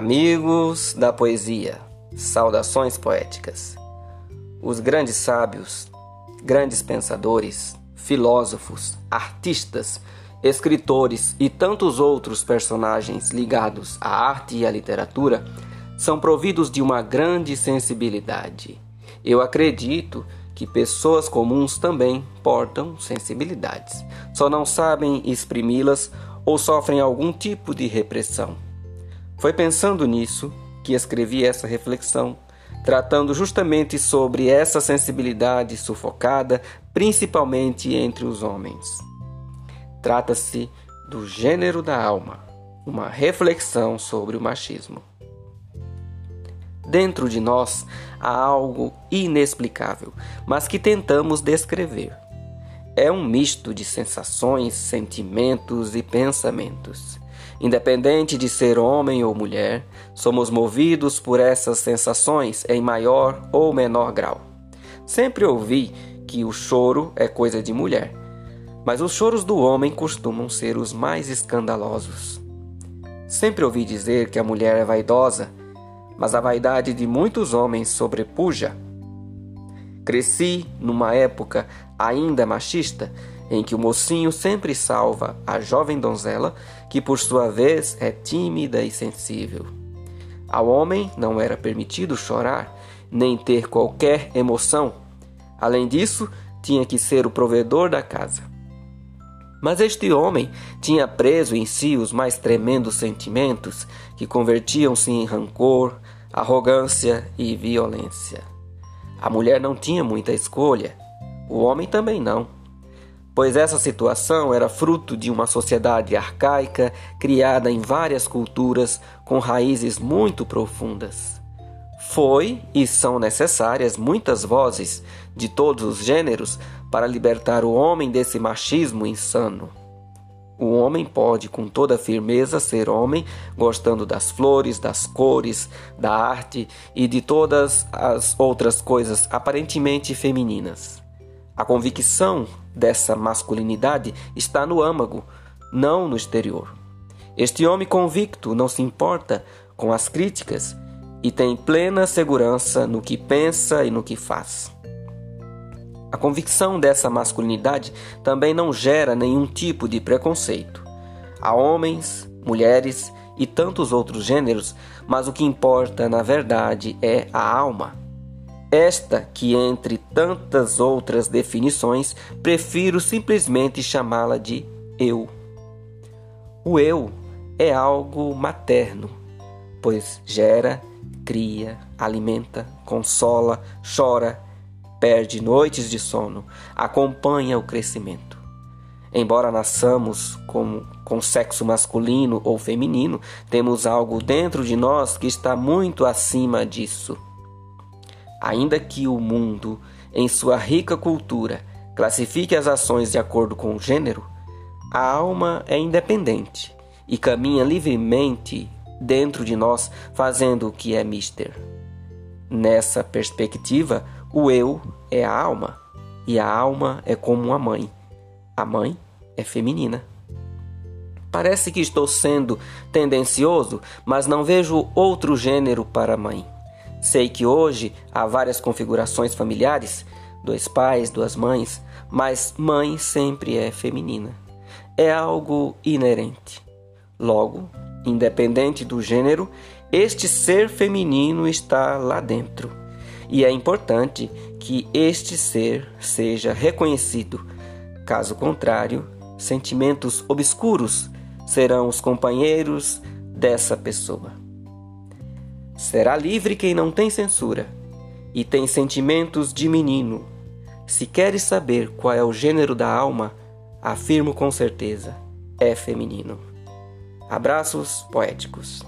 Amigos da poesia, saudações poéticas. Os grandes sábios, grandes pensadores, filósofos, artistas, escritores e tantos outros personagens ligados à arte e à literatura são providos de uma grande sensibilidade. Eu acredito que pessoas comuns também portam sensibilidades, só não sabem exprimi-las ou sofrem algum tipo de repressão. Foi pensando nisso que escrevi essa reflexão, tratando justamente sobre essa sensibilidade sufocada, principalmente entre os homens. Trata-se do gênero da alma, uma reflexão sobre o machismo. Dentro de nós há algo inexplicável, mas que tentamos descrever. É um misto de sensações, sentimentos e pensamentos. Independente de ser homem ou mulher, somos movidos por essas sensações em maior ou menor grau. Sempre ouvi que o choro é coisa de mulher, mas os choros do homem costumam ser os mais escandalosos. Sempre ouvi dizer que a mulher é vaidosa, mas a vaidade de muitos homens sobrepuja. Cresci numa época ainda machista em que o mocinho sempre salva a jovem donzela, que por sua vez é tímida e sensível. Ao homem não era permitido chorar, nem ter qualquer emoção. Além disso, tinha que ser o provedor da casa. Mas este homem tinha preso em si os mais tremendos sentimentos que convertiam-se em rancor, arrogância e violência. A mulher não tinha muita escolha, o homem também não pois essa situação era fruto de uma sociedade arcaica criada em várias culturas com raízes muito profundas. Foi e são necessárias muitas vozes de todos os gêneros para libertar o homem desse machismo insano. O homem pode, com toda firmeza, ser homem, gostando das flores, das cores, da arte e de todas as outras coisas aparentemente femininas. A convicção dessa masculinidade está no âmago, não no exterior. Este homem convicto não se importa com as críticas e tem plena segurança no que pensa e no que faz. A convicção dessa masculinidade também não gera nenhum tipo de preconceito. Há homens, mulheres e tantos outros gêneros, mas o que importa na verdade é a alma. Esta, que entre tantas outras definições, prefiro simplesmente chamá-la de eu. O eu é algo materno, pois gera, cria, alimenta, consola, chora, perde noites de sono, acompanha o crescimento. Embora nasçamos com, com sexo masculino ou feminino, temos algo dentro de nós que está muito acima disso. Ainda que o mundo, em sua rica cultura, classifique as ações de acordo com o gênero, a alma é independente e caminha livremente dentro de nós, fazendo o que é mister. Nessa perspectiva, o eu é a alma e a alma é como uma mãe. A mãe é feminina. Parece que estou sendo tendencioso, mas não vejo outro gênero para mãe. Sei que hoje há várias configurações familiares, dois pais, duas mães, mas mãe sempre é feminina. É algo inerente. Logo, independente do gênero, este ser feminino está lá dentro. E é importante que este ser seja reconhecido. Caso contrário, sentimentos obscuros serão os companheiros dessa pessoa. Será livre quem não tem censura e tem sentimentos de menino. Se queres saber qual é o gênero da alma, afirmo com certeza: é feminino. Abraços poéticos.